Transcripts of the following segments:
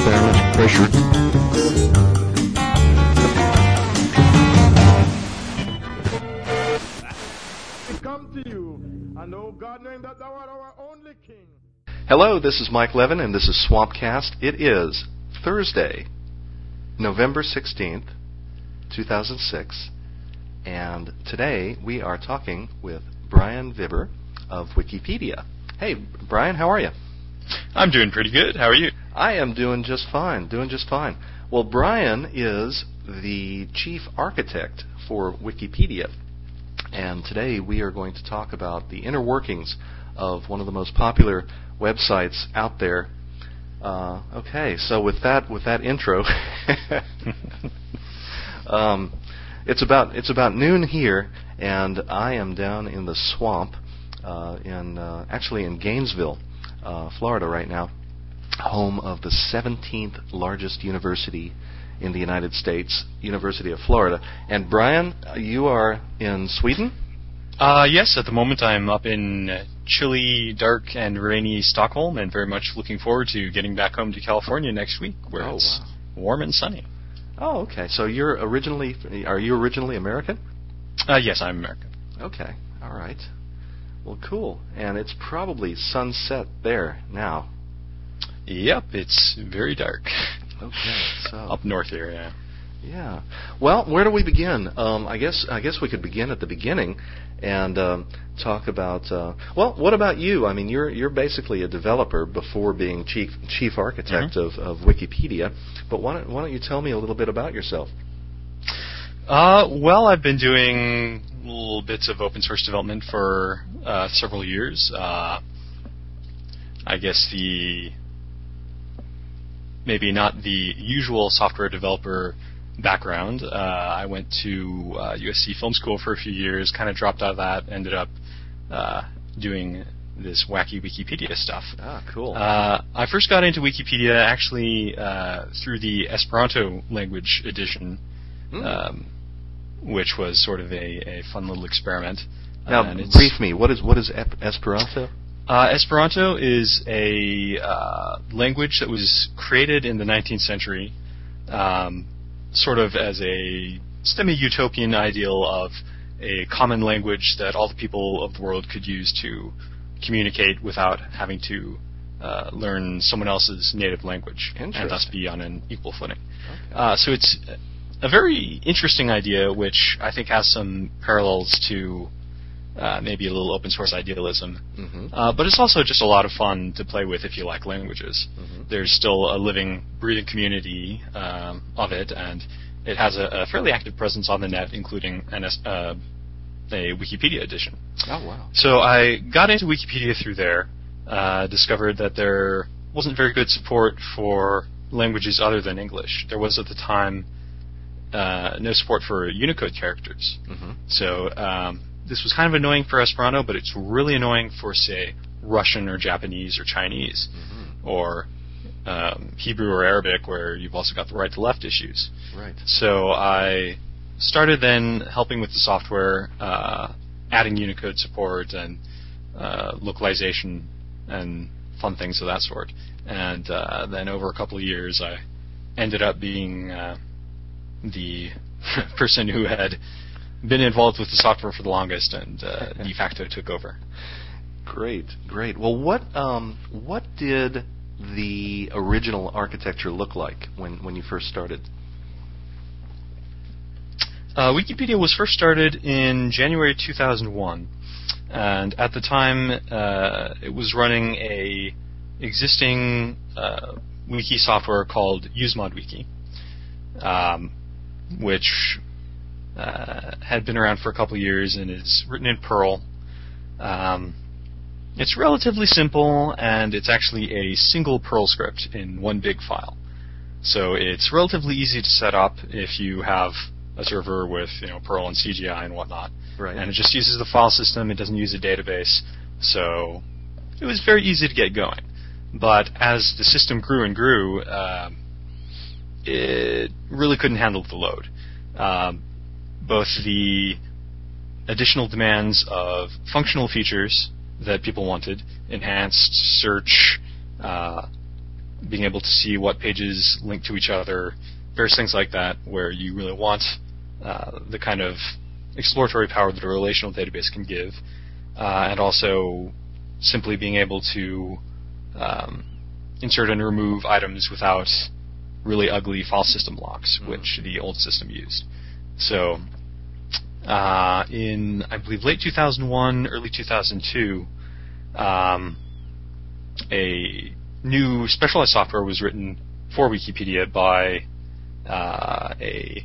experiment pressure. come to you, and O God, knowing that thou art our only King. Hello, this is Mike Levin, and this is Swampcast. It is Thursday, November 16th, 2006, and today we are talking with Brion Vibber of Wikipedia. Hey, Brion, how are you? I'm doing pretty good. How are you? I am doing just fine, doing just fine. Well, Brion is the chief architect for Wikipedia, and today we are going to talk about the inner workings of one of the most popular websites out there. Uh, okay, so with that with that intro, um, it's about it's about noon here, and I am down in the swamp, uh, in uh, actually in Gainesville, uh, Florida right now, home of the 17th largest university in the United States, University of Florida. And Brion, you are in Sweden. Uh, yes, at the moment I'm up in uh, chilly, dark, and rainy Stockholm, and very much looking forward to getting back home to California next week, where Oh, it's wow. warm and sunny. Oh, okay. So you're originally are you originally American? Uh, yes, I'm American. Okay. All right. Well, cool. And it's probably sunset there now. Yep, it's very dark Okay. So up north here. Yeah. Yeah. Well, where do we begin? Um, I guess I guess we could begin at the beginning and um, talk about. Uh, well, what about you? I mean, you're you're basically a developer before being chief chief architect of, of Wikipedia. But why don't why don't you tell me a little bit about yourself? Uh, well, I've been doing little bits of open source development for uh, several years. Uh, I guess the maybe not the usual software developer background. Uh, I went to uh, USC Film School for a few years, kind of dropped out of that, ended up uh, doing this wacky Wikipedia stuff. Ah, cool. Uh, I first got into Wikipedia actually uh, through the Esperanto language edition, Hmm. um, which was sort of a, a fun little experiment. now, and brief me. What is what is Esperanto? uh, Esperanto is a uh, language that was created in the 19th century, um, sort of as a semi-utopian ideal of a common language that all the people of the world could use to communicate without having to uh, learn someone else's native language and thus be on an equal footing. Uh, so it's a very interesting idea, which I think has some parallels to uh, maybe a little open source idealism. hmm Uh, but it's also just a lot of fun to play with if you like languages. Mhm. There's still a living, breathing community um, of it, and it has a, a fairly active presence on the net, including an, uh, a Wikipedia edition. Oh wow. So I got into Wikipedia through there, uh, discovered that there wasn't very good support for languages other than English. There was at the time uh, no support for Unicode characters. hmm So um, this was kind of annoying for Esperanto, but it's really annoying for, say, Russian or Japanese or Chinese hmm or um, Hebrew or Arabic, where you've also got the right to left issues. Right. So I started then helping with the software, uh, adding Unicode support and uh, localization and fun things of that sort. And uh, then over a couple of years, I ended up being uh, the person who had been involved with the software for the longest and uh, de facto took over. Great, great. Well, what um, what did the original architecture look like when, when you first started? Uh, Wikipedia was first started in January 2001, and at the time uh, it was running a existing uh, wiki software called UseModWiki, um, which uh, had been around for a couple years and is written in Perl. Um, it's relatively simple, and it's actually a single Perl script in one big file. So it's relatively easy to set up if you have a server with you know Perl and CGI and whatnot. Right. And it just uses the file system. It doesn't use a database, so it was very easy to get going. But as the system grew and grew, um, it really couldn't handle the load. Um, both the additional demands of functional features that people wanted, enhanced search, uh, being able to see what pages link to each other, various things like that, where you really want uh, the kind of exploratory power that a relational database can give, uh, and also simply being able to um, insert and remove items without really ugly file system locks, Mm. which the old system used. So, uh, in I believe late 2001, early 2002, um, a new specialized software was written for Wikipedia by uh, a,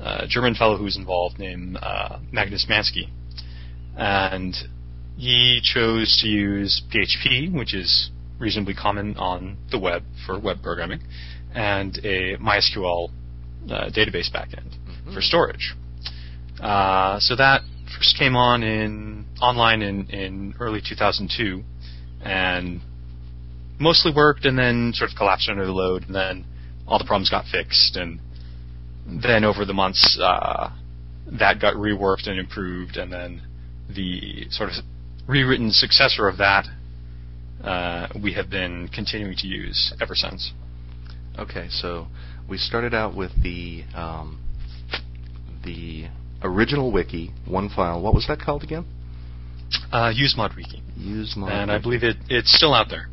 uh German fellow who was involved named uh, Magnus Manske, and he chose to use PHP, which is reasonably common on the web for web programming, and a MySQL uh, database backend for storage. Uh, so that first came on in online in, in early 2002, and mostly worked, and then sort of collapsed under the load, and then all the problems got fixed, and then over the months uh, that got reworked and improved, and then the sort of rewritten successor of that uh, we have been continuing to use ever since. Okay, so we started out with the um, the original wiki, one file. What was that called again? Uh, UseModWiki, Use my. and I believe it it's still out there,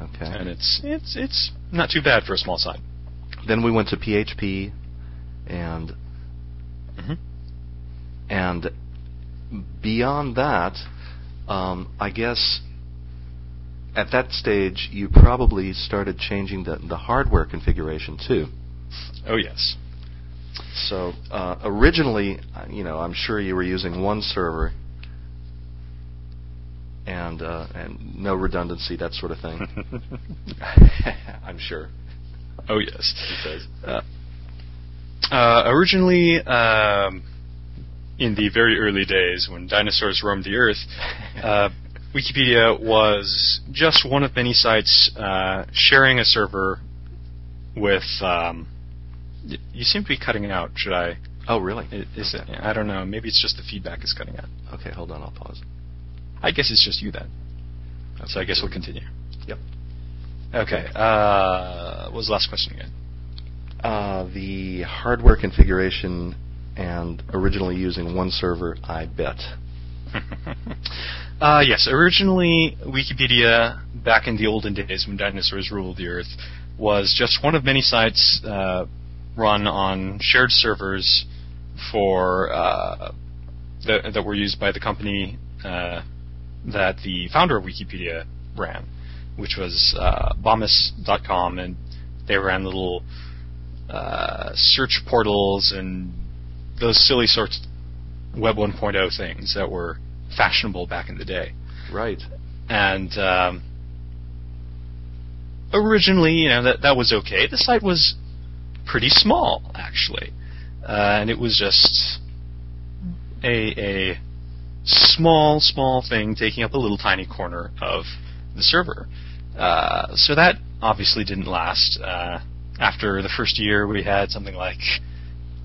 Okay. and it's it's it's not too bad for a small site. Then we went to PHP, and Mhm. and beyond that, um, I guess at that stage you probably started changing the the hardware configuration too. Oh yes. So uh, originally, you know, I'm sure you were using one server and uh, and no redundancy, that sort of thing. I'm sure. oh yes. Uh, uh, originally, um, in the very early days when dinosaurs roamed the earth, uh, Wikipedia was just one of many sites uh, sharing a server with. Um, y- you seem to be cutting out. Should I? Oh, really? i- Is Okay. it? I don't know. Maybe it's just the feedback is cutting out. Okay, hold on. I'll pause. I guess it's just you then. So I guess we'll continue. Yep. Okay. Uh, what was the last question again? Uh, the hardware configuration and originally using one server, I bet. uh, yes, originally Wikipedia, back in the olden days when dinosaurs ruled the earth, was just one of many sites uh, run on shared servers for uh, that, that were used by the company uh, that the founder of Wikipedia ran, which was uh, Bomis.com, and they ran little uh, search portals and those silly sorts Web 1.0 things that were fashionable back in the day. Right. And um, originally, you know, that that was okay. The site was pretty small, actually, uh, and it was just a a small, small thing taking up a little tiny corner of the server. Uh, so that obviously didn't last. Uh, after the first year, we had something like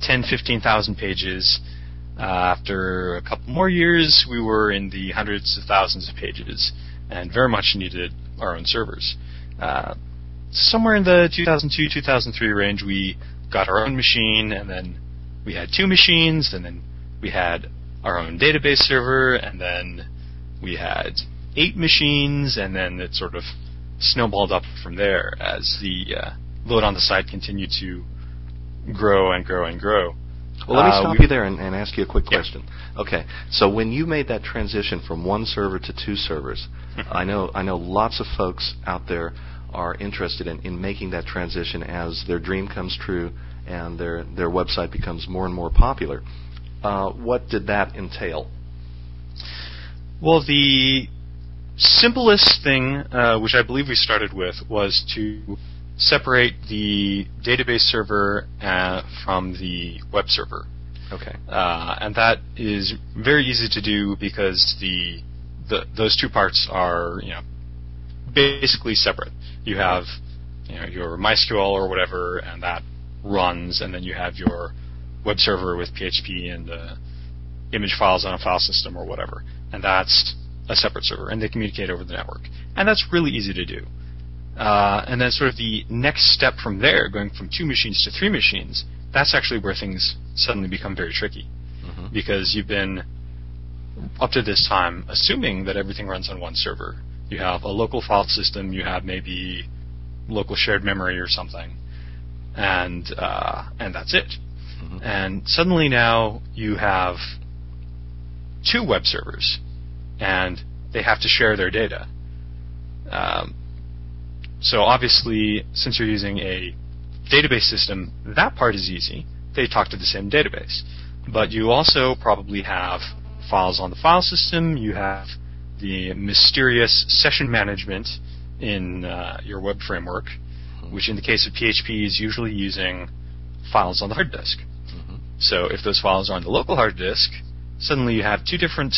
10, 15,000 pages. Uh, after a couple more years, we were in the hundreds of thousands of pages and very much needed our own servers. Uh, somewhere in the 2002 2003 range, we got our own machine, and then we had two machines, and then we had our own database server, and then we had eight machines, and then it sort of snowballed up from there as the uh, load on the site continued to grow and grow and grow. Well, let me Uh, stop you there and, and ask you a quick Yeah. question. Okay, so when you made that transition from one server to two servers, I know I know lots of folks out there are interested in, in making that transition as their dream comes true and their their website becomes more and more popular. Uh, what did that entail? Well, the simplest thing, uh, which I believe we started with, was to separate the database server uh, from the web server. Okay. Uh, and that is very easy to do because the, the those two parts are you know basically separate. You have you know your MySQL or whatever, and that runs, and then you have your web server with PHP and uh, image files on a file system or whatever, and that's a separate server, and they communicate over the network, and that's really easy to do. Uh, and then sort of the next step from there, going from two machines to three machines, that's actually where things suddenly become very tricky. Mm-hmm. Because you've been, up to this time, assuming that everything runs on one server. You have a local file system, you have maybe local shared memory or something, and uh, and that's it. Mhm. And suddenly now you have two web servers, and they have to share their data. Um, so obviously, since you're using a database system, that part is easy. They talk to the same database. But you also probably have files on the file system. You have the mysterious session management in uh, your web framework, which in the case of PHP is usually using files on the hard disk. Mhm. So if those files are on the local hard disk, suddenly you have two different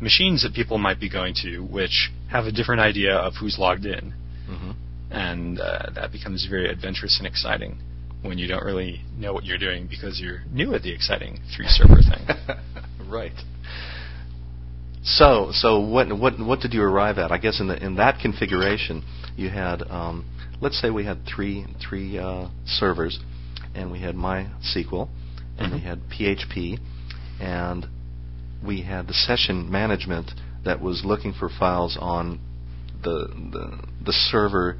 machines that people might be going to, which have a different idea of who's logged in, Mhm. And uh, that becomes very adventurous and exciting when you don't really know what you're doing because you're new at the exciting three server thing. right. So, so what what what did you arrive at? I guess in the in that configuration, you had um, let's say we had three three uh, servers, and we had MySQL, and we Mhm. had PHP, and we had the session management that was looking for files on the the the server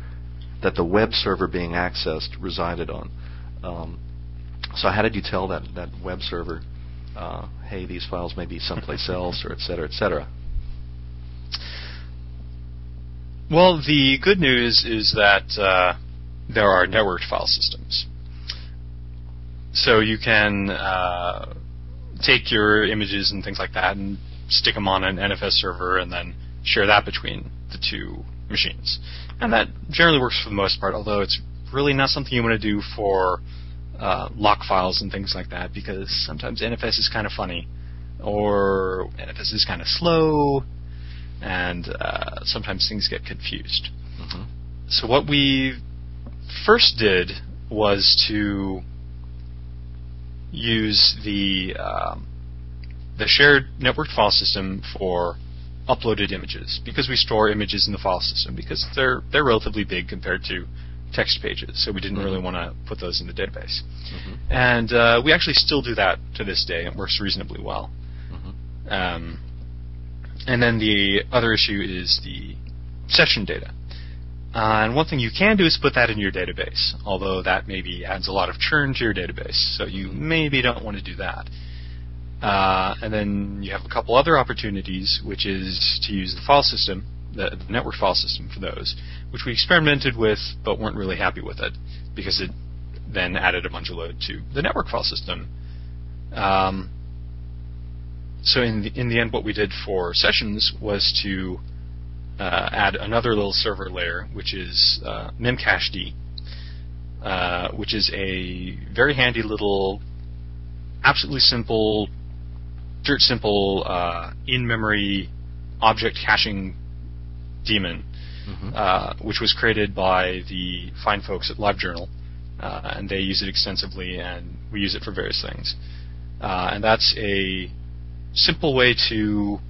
that the web server being accessed resided on. Um, so how did you tell that that web server, uh, hey, these files may be someplace else, or et cetera, et cetera? Well, the good news is that uh, there are networked file systems. So you can uh, take your images and things like that and stick them on an NFS server and then share that between the two machines. And that generally works for the most part, although it's really not something you want to do for uh, lock files and things like that because sometimes NFS is kind of funny or NFS is kind of slow and uh, sometimes things get confused. Mhm. So what we first did was to use the um, the shared networked file system for uploaded images because we store images in the file system because they're they're relatively big compared to text pages. So we didn't really Mhm. want to put those in the database. Mhm. And uh, we actually still do that to this day. It works reasonably well. Mhm. Um, and then the other issue is the session data. Uh, and one thing you can do is put that in your database, although that maybe adds a lot of churn to your database, so you maybe don't want to do that. Uh, and then you have a couple other opportunities, which is to use the file system, the, network file system for those, which we experimented with but weren't really happy with it because it then added a bunch of load to the network file system. Um, so in the, in the end, what we did for sessions was to uh, add another little server layer, which is uh, memcached, uh, which is a very handy little, absolutely simple, dirt simple uh, in-memory object caching daemon, Mhm. uh, which was created by the fine folks at LiveJournal, uh, and they use it extensively, and we use it for various things. Uh, and that's a simple way to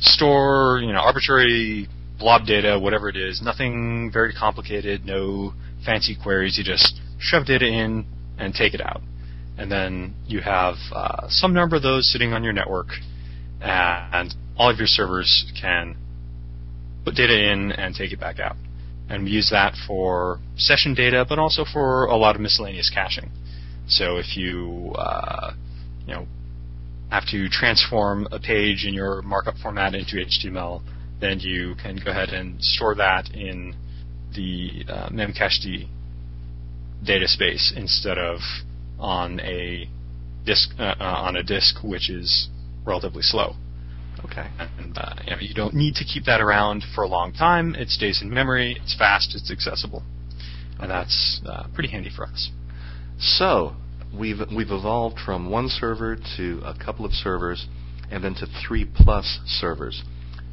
store, you know, arbitrary blob data, whatever it is. Nothing very complicated, no fancy queries. You just shove data in and take it out, and then you have uh, some number of those sitting on your network, and all of your servers can put data in and take it back out. And we use that for session data, but also for a lot of miscellaneous caching. So if you, uh, you know, have to transform a page in your markup format into HTML, then you can go ahead and store that in the uh, memcached data space instead of on a disk uh, uh, on a disk which is relatively slow. Okay. And uh, you, know, you don't need to keep that around for a long time. It stays in memory. It's fast. It's accessible, and that's uh, pretty handy for us. So we've we've evolved from one server to a couple of servers, and then to three plus servers.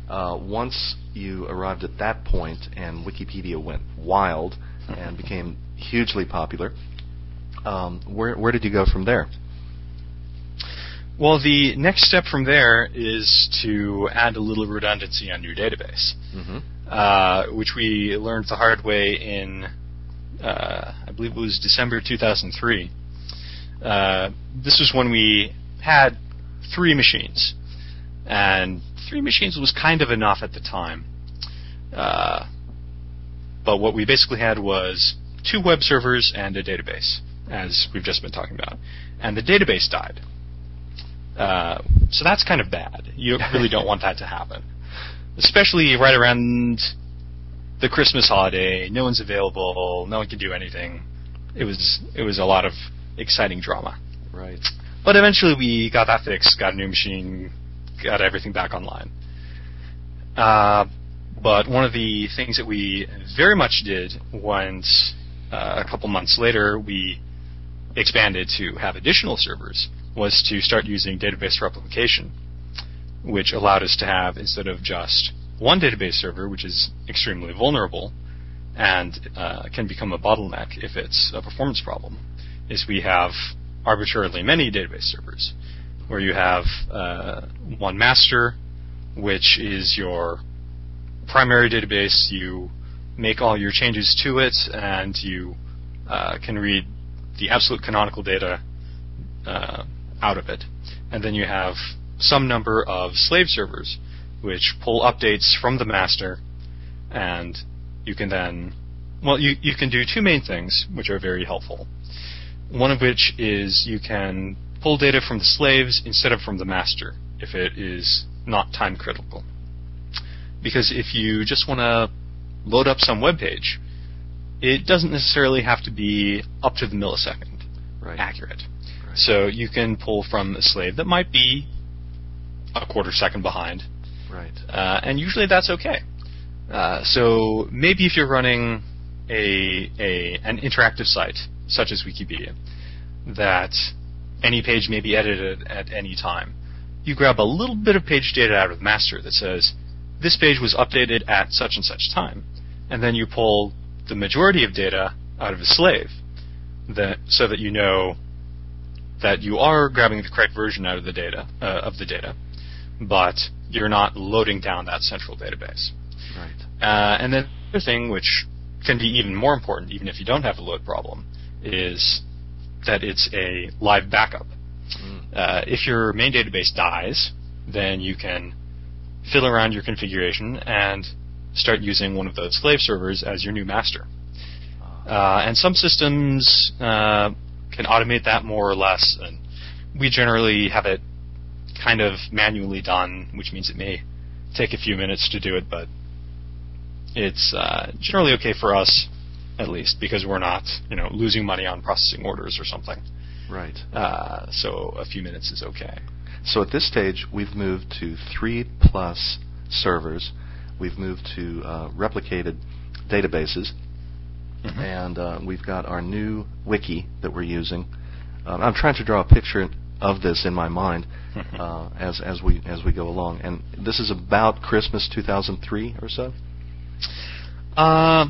Uh, once you arrived at that point, and Wikipedia went wild and became hugely popular, um, where where did you go from there? Well, the next step from there is to add a little redundancy on your database. Mm-hmm. uh, which we learned the hard way in, uh, I believe it was December 2003. Uh, this was when we had three machines, and three machines was kind of enough at the time. Uh, but what we basically had was two web servers and a database, as we've just been talking about. And the database died. Uh, so that's kind of bad. You really don't want that to happen. Especially right around the Christmas holiday, no one's available, no one can do anything. It was it was a lot of exciting drama. Right. But eventually we got that fixed, got a new machine, got everything back online. Uh, but one of the things that we very much did once uh, a couple months later we expanded to have additional servers was to start using database replication, which allowed us to have instead of just one database server, which is extremely vulnerable and uh, can become a bottleneck if it's a performance problem, is we have arbitrarily many database servers, where you have uh, one master, which is your primary database. You make all your changes to it, and you uh, can read the absolute canonical data uh, out of it. And then you have some number of slave servers, which pull updates from the master, and you can then, well, you, you can do two main things, which are very helpful. One of which is you can pull data from the slaves instead of from the master, if it is not time critical. Because if you just want to load up some web page, it doesn't necessarily have to be up to the millisecond Right. accurate. Right. So you can pull from a slave that might be a quarter second behind, Right. uh, and usually that's okay. Uh, so maybe if you're running a, a an interactive site such as Wikipedia, that any page may be edited at any time, you grab a little bit of page data out of the master that says this page was updated at such and such time, and then you pull the majority of data out of a slave, that so that you know that you are grabbing the correct version out of the data uh, of the data, but you're not loading down that central database. Right. Uh, and then the other thing, which can be even more important, even if you don't have a load problem, is that it's a live backup. Mm. Uh, if your main database dies, then you can fiddle around your configuration and start using one of those slave servers as your new master. Uh, and some systems uh, can automate that more or less, and we generally have it kind of manually done, which means it may take a few minutes to do it, but it's uh, generally okay for us, at least, because we're not, you know, losing money on processing orders or something. Right. Uh, so a few minutes is okay. So at this stage, we've moved to three plus servers. We've moved to uh, replicated databases, Mm-hmm. and uh, we've got our new wiki that we're using. Um, I'm trying to draw a picture of this in my mind uh, as as we as we go along. And this is about Christmas 2003 or so. Uh,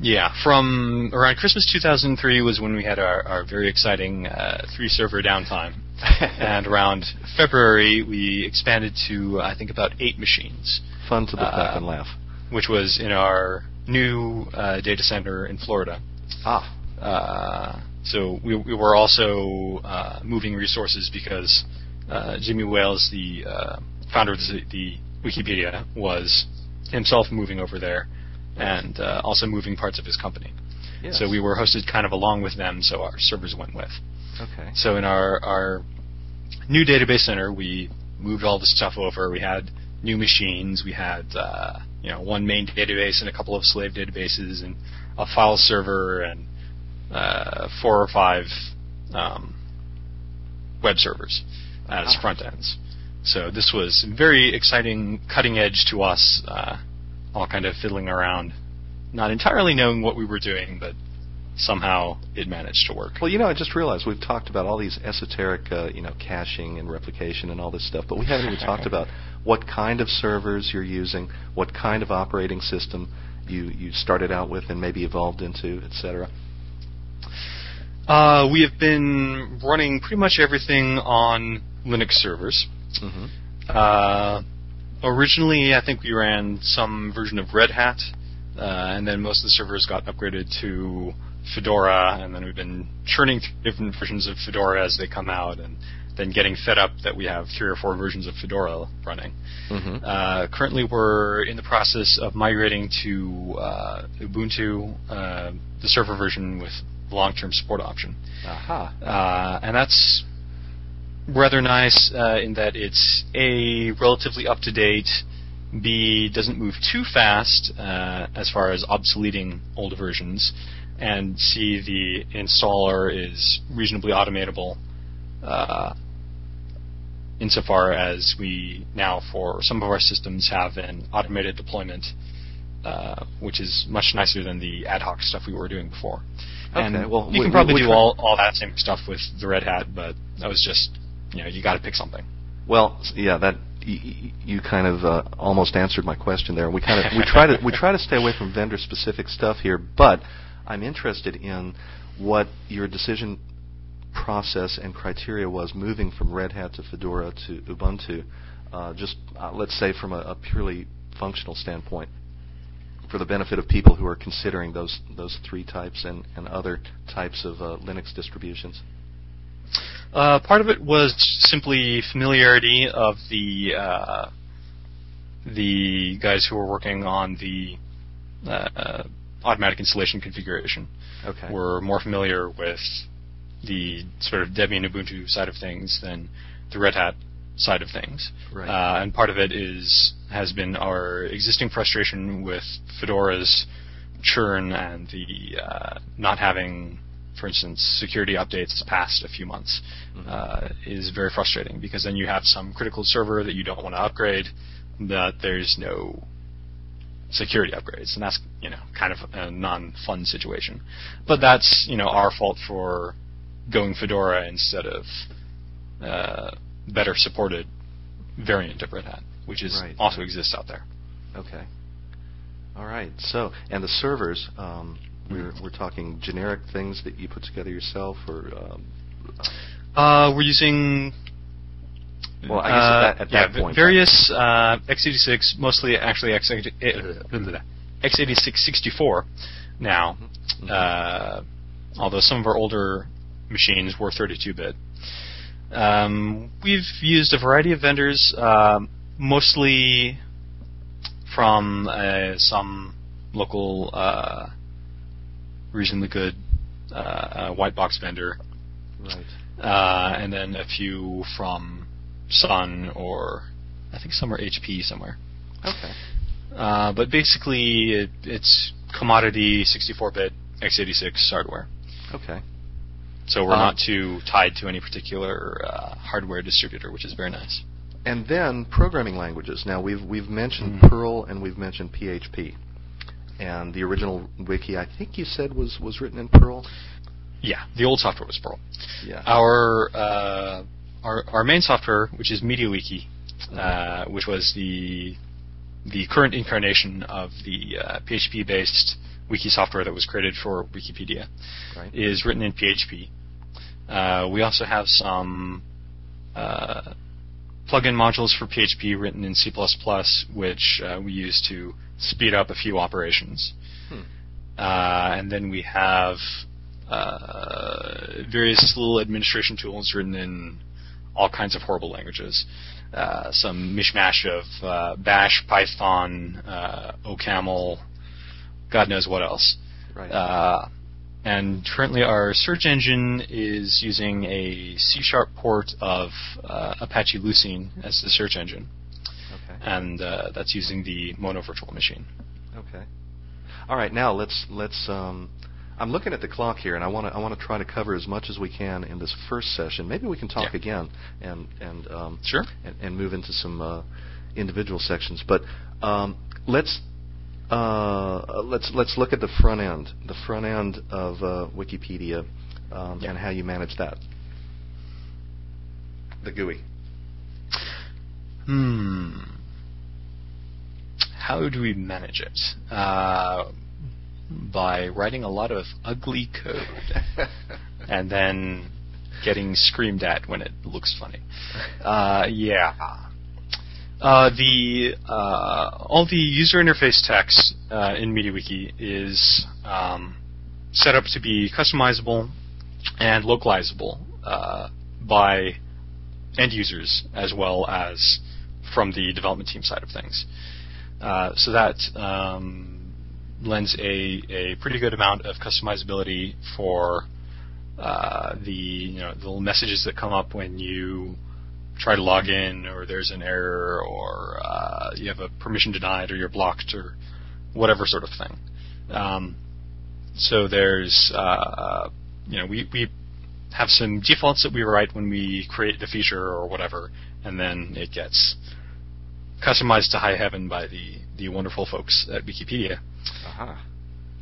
yeah, from around Christmas 2003 was when we had our, our very exciting uh, three server downtime. and around February, we expanded to, I think, about eight machines, Fun to the Uh, clap and laugh. which was in our new uh, data center in Florida. Ah, Uh, so we, we were also uh, moving resources because uh, Jimmy Wales, the uh, founder of the, the Wikipedia, was himself moving over there and uh, also moving parts of his company. yes. So we were hosted kind of along with them, so our servers went with. okay. So in our, our new database center, we moved all the stuff over. We had new machines. We had uh, you know one main database and a couple of slave databases and a file server and uh, four or five um, web servers as front ends. So this was very exciting, cutting edge to us. Uh, all kind of fiddling around, not entirely knowing what we were doing, but somehow it managed to work. Well, you know, I just realized we've talked about all these esoteric, uh, you know, caching and replication and all this stuff, but we haven't even talked about what kind of servers you're using, what kind of operating system you you started out with and maybe evolved into, et cetera. Uh, we have been running pretty much everything on Linux servers. Mm-hmm. Uh, originally, I think we ran some version of Red Hat, uh, and then most of the servers got upgraded to Fedora, and then we've been churning through different versions of Fedora as they come out, and then getting fed up that we have three or four versions of Fedora running. Mm-hmm. Uh, currently, we're in the process of migrating to uh, Ubuntu, uh, the server version with long-term support option, Aha. uh, and that's rather nice uh, in that it's a relatively up-to-date. B doesn't move too fast uh, as far as obsoleting old versions, and see the installer is reasonably automatable. Uh, insofar as we now, for some of our systems, have an automated deployment, uh, which is much nicer than the ad hoc stuff we were doing before. and Okay, well, you can probably do all, all that same stuff with the Red Hat, but that was just, you know, you got to pick something. Well, yeah, that y- y- you kind of uh, almost answered my question there. We kind of we try to we try to stay away from vendor specific stuff here, but I'm interested in what your decision process and criteria was moving from Red Hat to Fedora to Ubuntu. Uh, just uh, let's say from a, a purely functional standpoint, for the benefit of people who are considering those those three types and, and other types of uh, Linux distributions. Uh, part of it was simply familiarity of the uh, the guys who were working on the uh, automatic installation configuration. Okay. Were more familiar with the sort of Debian Ubuntu side of things than the Red Hat side of things. Right. Uh, and part of it is has been our existing frustration with Fedora's churn and the uh, not having, for instance, security updates past a few months Mhm. uh, is very frustrating because then you have some critical server that you don't want to upgrade, that there's no security upgrades, and that's you know kind of a non-fun situation. But that's you know our fault for going Fedora instead of uh, better supported variant of Red Hat, which is Right, also right. exists out there. Okay. All right. So, and the servers, um, we're Mm-hmm. we're talking generic things that you put together yourself, or um, Uh, we're using. Well, I guess at uh, that- at yeah, that point, various uh, x86, mostly actually x80, eh, x86 64 now. Mhm. Uh, although some of our older machines were 32-bit. Um, we've used a variety of vendors, um, mostly from uh, some local, uh, reasonably good uh, uh, white box vendor, right. uh, and then a few from Sun or I think some are HP somewhere. Okay. Uh, but basically, it, it's commodity 64-bit x86 hardware. Okay. So we're Um, not too tied to any particular uh, hardware distributor, which is very nice. And then programming languages. Now we've we've mentioned Mhm. Perl and we've mentioned PHP, and the original wiki I think you said was was written in Perl. Yeah, the old software was Perl. Yeah. Our uh, our our main software, which is MediaWiki, uh, which was the the current incarnation of the uh, PHP-based wiki software that was created for Wikipedia, right. is written in PHP. Uh, we also have some uh, plugin modules for PHP written in C++, which uh, we use to speed up a few operations. Hmm. Uh, and then we have uh, various little administration tools written in all kinds of horrible languages. Uh, some mishmash of uh, Bash, Python, uh, OCaml, God knows what else. Right. Uh, and currently, our search engine is using a C sharp port of uh, Apache Lucene as the search engine, okay. and uh, that's using the Mono virtual machine. Okay. All right. Now let's let's. Um, I'm looking at the clock here, and I want to I want to try to cover as much as we can in this first session. Maybe we can talk Yeah. again and and um, Sure. and, and move into some uh, individual sections. But um, let's uh, let's let's look at the front end, the front end of uh, Wikipedia, um, Yeah. and how you manage that. The GUI. Hmm. How do we manage it? By writing a lot of ugly code and then getting screamed at when it looks funny. Uh, yeah. Uh, the uh, all the user interface text uh, in MediaWiki is um, set up to be customizable and localizable uh, by end users as well as from the development team side of things. Uh, so that um, lends a, a pretty good amount of customizability for uh, the you know the little messages that come up when you try to log in or there's an error or uh, you have a permission denied or you're blocked or whatever sort of thing. Um, so there's uh, you know we we have some defaults that we write when we create the feature or whatever, and then it gets customized to high heaven by the the wonderful folks at Wikipedia. Aha.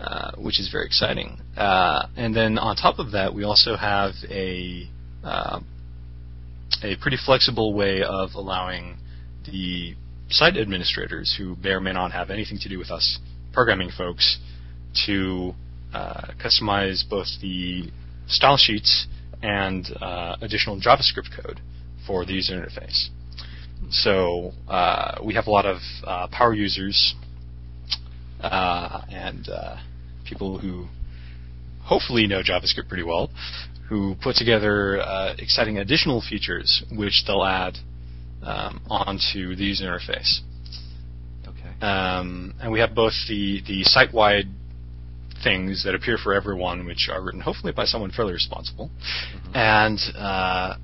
Uh, which is very exciting. Uh, and then on top of that, we also have a uh, a pretty flexible way of allowing the site administrators, who may or may not have anything to do with us programming folks, to uh, customize both the style sheets and uh, additional JavaScript code for the user interface. So uh, we have a lot of power users uh, and uh, people who hopefully know JavaScript pretty well, who put together uh, exciting additional features which they'll add um, onto the user interface. Okay. Um, and we have both the, the site-wide things that appear for everyone, which are written hopefully by someone fairly responsible, and uh,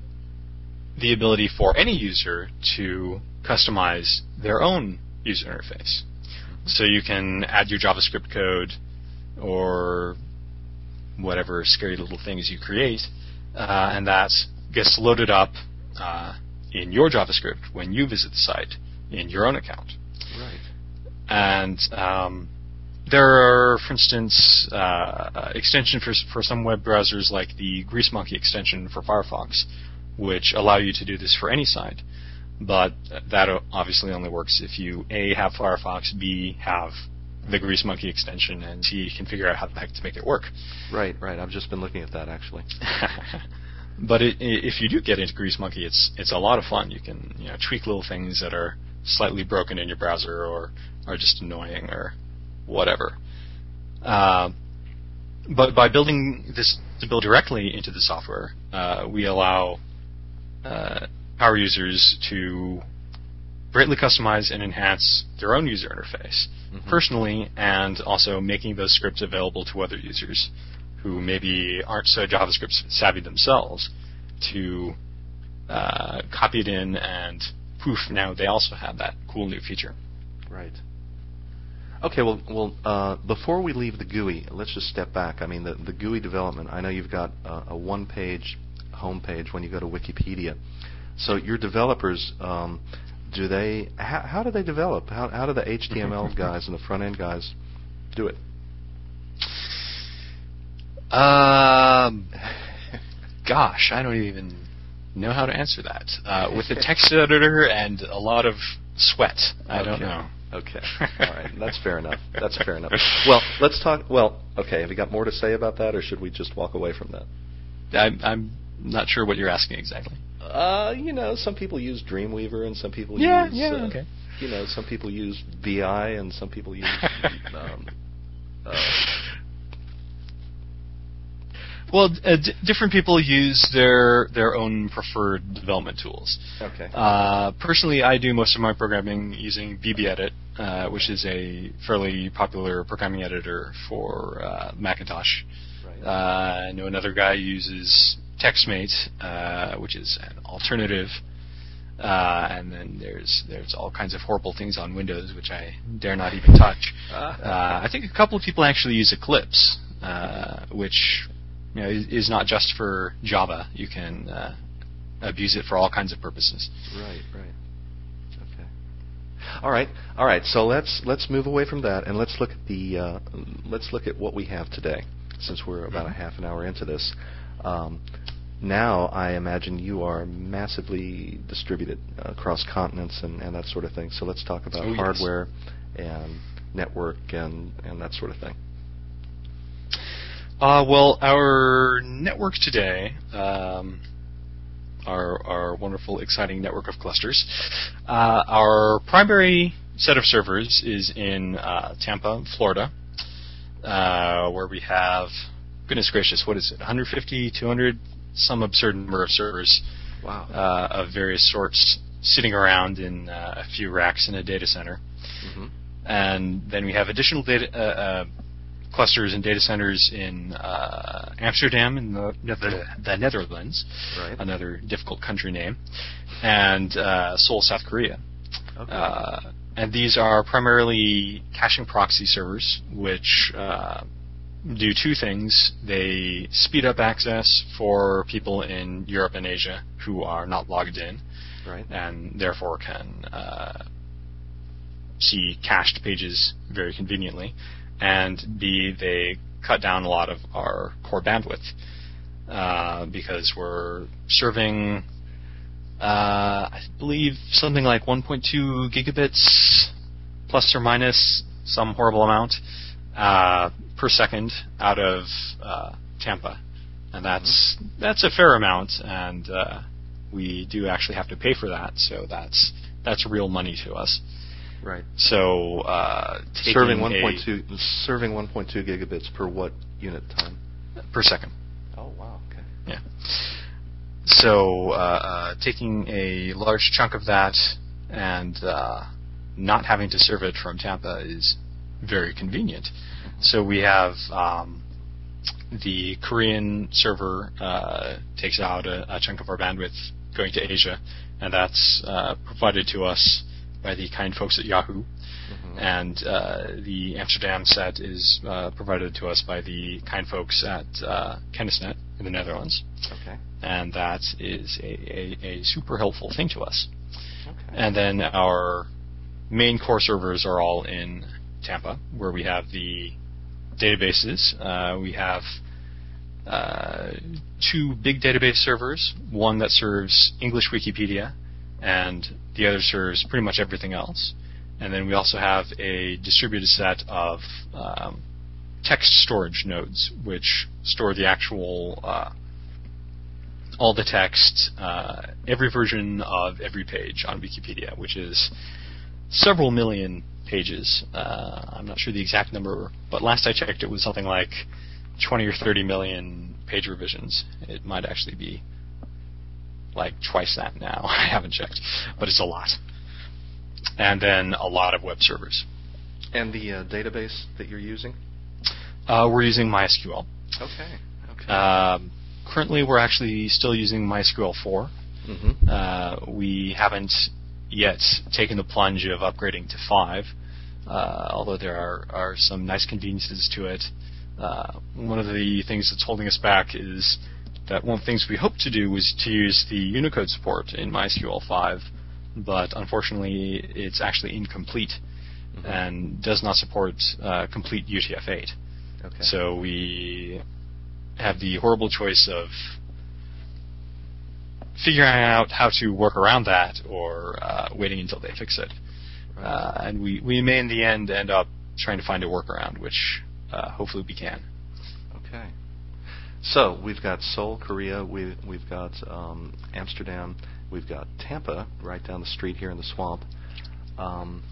the ability for any user to customize their own user interface. So you can add your JavaScript code or whatever scary little things you create, uh, and that gets loaded up uh, in your JavaScript when you visit the site in your own account. Right. And um, there are, for instance, uh, extension for for some web browsers like the GreaseMonkey extension for Firefox, which allow you to do this for any site. But that obviously only works if you a have Firefox, b have the GreaseMonkey extension, and c can figure out how the heck to make it work. Right, right. I've just been looking at that actually. but it, if you do get into GreaseMonkey, it's it's a lot of fun. You can you know tweak little things that are slightly broken in your browser or are just annoying or whatever. Uh, but by building this to build directly into the software, uh, we allow uh, power users to greatly customize and enhance their own user interface Mhm. personally, and also making those scripts available to other users who maybe aren't so JavaScript savvy themselves to uh, copy it in and poof, now they also have that cool new feature. Right. Okay, well, well, uh, before we leave the GUI, let's just step back. I mean, the, the GUI development. I know you've got a, a one-page homepage when you go to Wikipedia. So your developers, um, do they? How, how do they develop? How, how do the HTML guys and the front-end guys do it? Um, gosh, I don't even know how to answer that. Uh, with a text editor and a lot of sweat, I don't know. Okay. All right. That's fair enough. That's fair enough. Well, let's talk. Well, okay. Have you got more to say about that, or should we just walk away from that? I'm, I'm not sure what you're asking exactly. Uh, you know, some people use Dreamweaver, and some people Yeah, use. yeah, uh, okay. You know, some people use VI, and some people use. um, uh, Well, uh, d- different people use their their own preferred development tools. okay. Uh, personally, I do most of my programming using BBEdit, uh, which is a fairly popular programming editor for uh, Macintosh. right. Uh, I know another guy uses TextMate, uh, which is an alternative. Uh, and then there's there's all kinds of horrible things on Windows which I dare not even touch. Uh, I think a couple of people actually use Eclipse, uh, which you know is, is not just for Java. You can uh, abuse it for all kinds of purposes. Right, right. Okay. All right, all right. So let's let's move away from that and let's look at the uh, let's look at what we have today, since we're about a half an hour into this. Um, now I imagine you are massively distributed across continents and, and that sort of thing. So let's talk about Oh, yes. hardware and network and, and that sort of thing. Uh, well, our network today um, our, our wonderful, exciting network of clusters. Uh, our primary set of servers is in uh, Tampa, Florida, uh, where we have, goodness gracious, what is it, 150, 200, some absurd number of servers Wow. uh, of various sorts sitting around in uh, a few racks in a data center. hmm And then we have additional data uh, uh, clusters and data centers in uh, Amsterdam in the, the, the Netherlands, Right. another difficult country name, and uh, Seoul, South Korea. Okay. Uh, and these are primarily caching proxy servers, which uh, do two things. They speed up access for people in Europe and Asia who are not logged in, right. and therefore can uh, see cached pages very conveniently. And B, they cut down a lot of our core bandwidth uh, because we're serving, uh, I believe, something like 1.2 gigabits plus or minus some horrible amount uh, per second out of uh, Tampa, and that's that's a fair amount, and uh, we do actually have to pay for that. So that's that's real money to us. Right. So uh, Serving 1.2 serving 1.2 gigabits per what unit time? per second. Oh wow. Okay. Yeah. So uh, uh, taking a large chunk of that and uh, not having to serve it from Tampa is very convenient. So we have um, the Korean server uh, takes out a, a chunk of our bandwidth going to Asia, and that's uh, provided to us by the kind folks at Yahoo. Mhm. And uh, the Amsterdam set is uh, provided to us by the kind folks at uh, Kennisnet in the Netherlands Okay. and that is a, a, a super helpful thing to us. Okay. And then our main core servers are all in Tampa, where we have the databases. Uh, we have uh, two big database servers, one that serves English Wikipedia, and the other serves pretty much everything else. And then we also have a distributed set of um, text storage nodes, which store the actual uh, all the text, uh, every version of every page on Wikipedia, which is several million pages. Uh, I'm not sure the exact number, but last I checked, it was something like 20 or 30 million page revisions. It might actually be like twice that now. I haven't checked, but it's a lot. And then a lot of web servers. And the uh, database that you're using? Uh, we're using MySQL. Okay. Okay. Um, currently, we're actually still using MySQL 4. hmm Uh, we haven't yet taken the plunge of upgrading to 5, uh, although there are, are some nice conveniences to it. Uh, one of the things that's holding us back is that one of the things we hoped to do was to use the Unicode support in MySQL 5, but unfortunately it's actually incomplete Mhm. and does not support uh, complete UTF-8. Okay. So we have the horrible choice of figuring out how to work around that or uh, waiting until they fix it. Uh, and we, we may in the end end up trying to find a workaround, which uh, hopefully we can. Okay. So we've got Seoul, Korea. We, we've got um, Amsterdam. We've got Tampa right down the street here in the swamp. Um,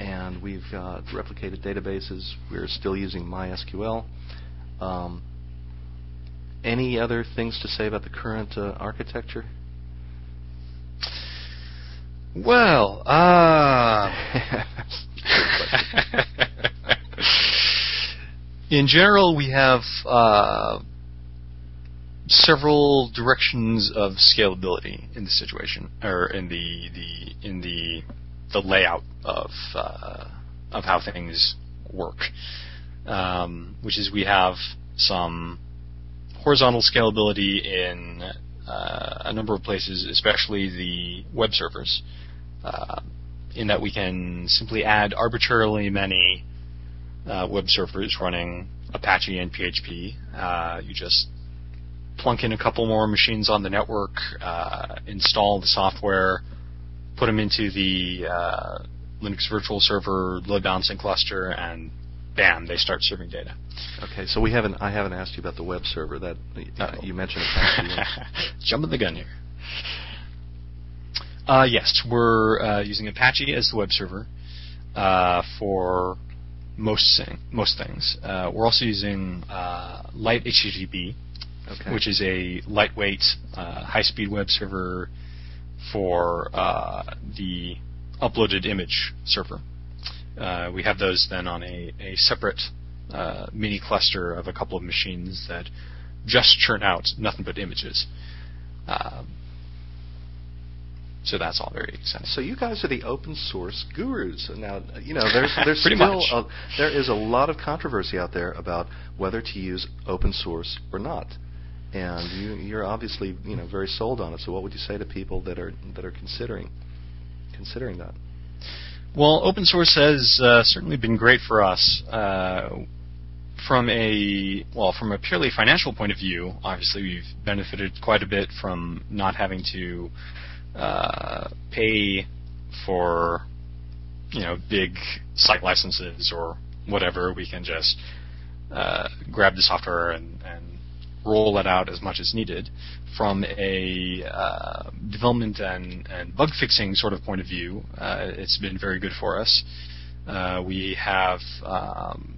and we've got replicated databases. We're still using MySQL. Um, any other things to say about the current uh, architecture? Well, uh, in general, we have uh, several directions of scalability in the situation, or in the the in the the layout of uh, of how things work. Um, which is we have some horizontal scalability in uh, a number of places, especially the web servers, uh, in that we can simply add arbitrarily many uh, web servers running Apache and PHP. Uh, you just plunk in a couple more machines on the network, uh, install the software, put them into the uh, Linux virtual server load balancing cluster, and bam, they start serving data. Okay, so we haven't. I haven't asked you about the web server. That uh, you mentioned. Jumping the gun here. Uh, yes, we're uh, using Apache as the web server uh, for most thing, most things. Uh, we're also using uh, Light HTTP, okay. which is a lightweight, uh, high-speed web server for the uploaded image server. We have those then on a, a separate mini cluster of a couple of machines that just churn out nothing but images. Um, so that's all very exciting. So you guys are the open source gurus. Now, you know, there's there's still. A, there is a lot of controversy out there about whether to use open source or not. And you you're obviously, you know, very sold on it. So what would you say to people that are that are considering considering that? Well, open source has uh, certainly been great for us. Uh, from a well, from a purely financial point of view, obviously we've benefited quite a bit from not having to uh, pay for you know big site licenses or whatever. We can just uh, grab the software and, and, roll it out as much as needed. From a uh, development and, and, bug fixing sort of point of view, uh, it's been very good for us. Uh, we have um,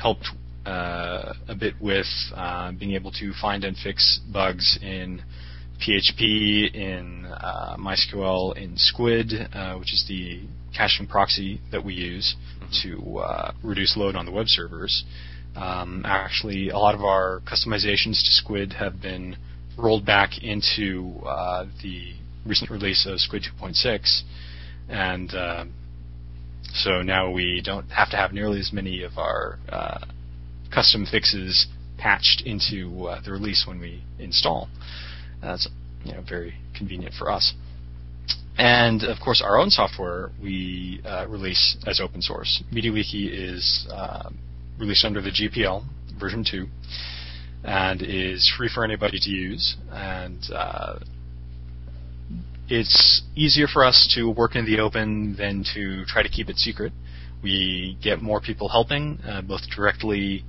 helped uh, a bit with being able to find and fix bugs in PHP, in uh, MySQL, in Squid, uh, which is the caching proxy that we use mm-hmm. to uh, reduce load on the web servers. Um, actually, a lot of our customizations to Squid have been rolled back into uh, the recent release of Squid 2.6, and uh, so now we don't have to have nearly as many of our uh, custom fixes patched into the release when we install. That's you know very convenient for us. And of course, our own software we uh, release as open source. MediaWiki is uh, released under the GPL version two, and is free for anybody to use. And uh, it's easier for us to work in the open than to try to keep it secret. We get more people helping, uh, both directly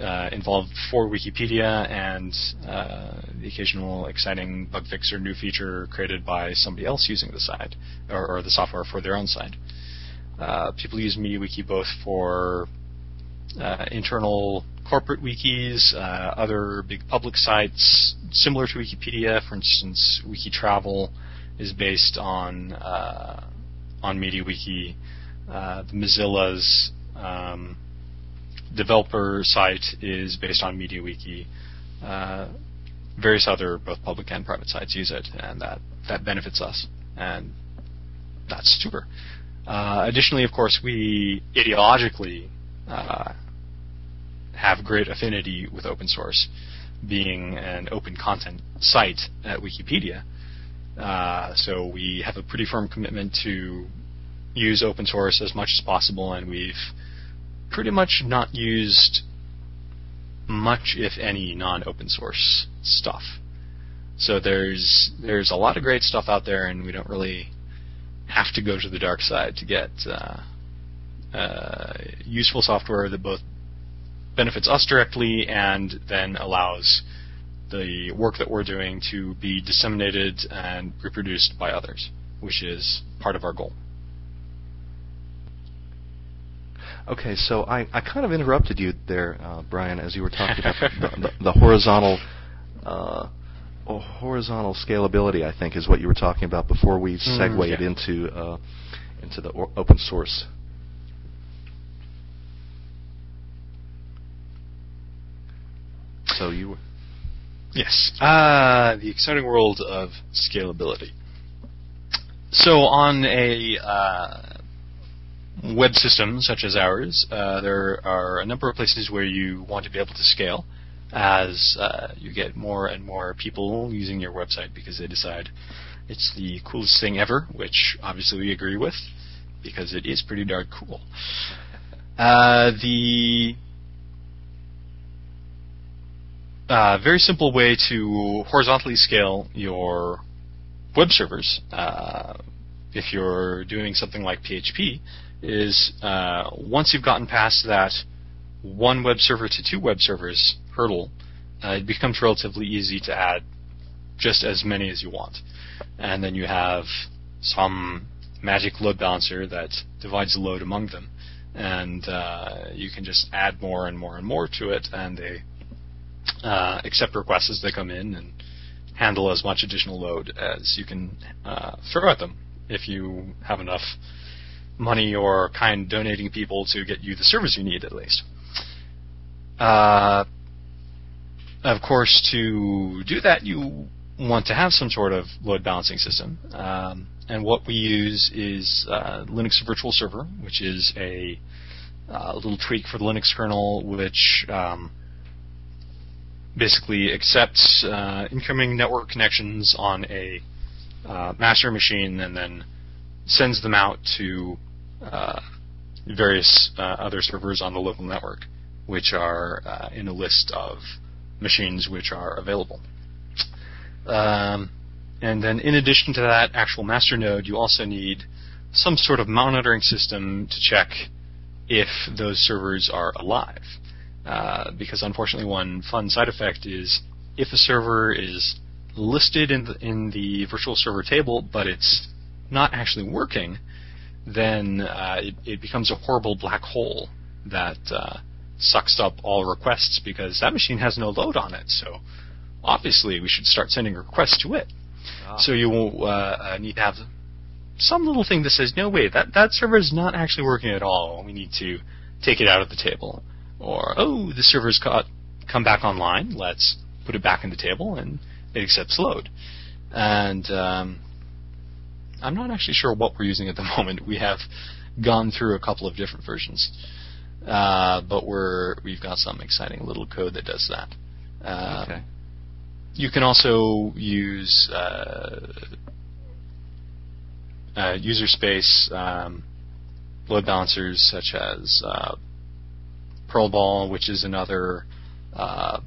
uh, involved for Wikipedia and uh, the occasional exciting bug fix or new feature created by somebody else using the site or, or the software for their own site. Uh, people use MediaWiki both for uh, internal corporate wikis, uh, other big public sites similar to Wikipedia. For instance, WikiTravel is based on uh, on MediaWiki. the Mozilla's um, developer site is based on MediaWiki. Uh, various other both public and private sites use it, and that that benefits us, and that's super. Uh, additionally, of course, we ideologically uh, have great affinity with open source, being an open content site at Wikipedia. Uh, so we have a pretty firm commitment to use open source as much as possible, and we've pretty much not used much, if any, non-open source stuff. So there's there's a lot of great stuff out there, and we don't really have to go to the dark side to get uh, uh, useful software that both benefits us directly and then allows the work that we're doing to be disseminated and reproduced by others, which is part of our goal. Okay, so I, I kind of interrupted you there, uh, Brion, as you were talking about the, the, the, horizontal uh, horizontal scalability. I think is what you were talking about before we segued mm, yeah. into uh, into the or, open source. So you. Yes, uh, the exciting world of scalability. So on a uh, web system such as ours, uh, there are a number of places where you want to be able to scale as uh, you get more and more people using your website because they decide it's the coolest thing ever, which obviously we agree with because it is pretty darn cool. Uh, the uh, very simple way to horizontally scale your web servers, uh, if you're doing something like PHP, is uh, once you've gotten past that one web server to two web servers hurdle, uh, it becomes relatively easy to add just as many as you want. And then you have some magic load balancer that divides the load among them. And uh, you can just add more and more and more to it, and they uh, accept requests as they come in and handle as much additional load as you can uh, throw at them if you have enough money or kind donating people to get you the servers you need at least. Uh, of course, to do that, you want to have some sort of load balancing system. Um, and what we use is uh, Linux Virtual Server, which is a uh, little tweak for the Linux kernel, which um, basically accepts uh, incoming network connections on a uh, master machine and then sends them out to uh, various uh, other servers on the local network, which are uh, in a list of machines which are available. Um, and then, in addition to that actual master node, you also need some sort of monitoring system to check if those servers are alive. Uh, because unfortunately, one fun side effect is if a server is listed in the, in the virtual server table, but it's not actually working, then uh, it, it, becomes a horrible black hole that uh, sucks up all requests because that machine has no load on it. So obviously, we should start sending requests to it. Ah. So you will uh, need to have some little thing that says, no, wait, that, that server is not actually working at all. We need to take it out of the table. Or, oh, the server's got, come back online. Let's put it back in the table and it accepts load. And um, I'm not actually sure what we're using at the moment. We have gone through a couple of different versions, uh, but we're we've got some exciting little code that does that. Uh, okay. You can also use uh, uh user space um, load balancers such as uh, Perlbal, which is another uh,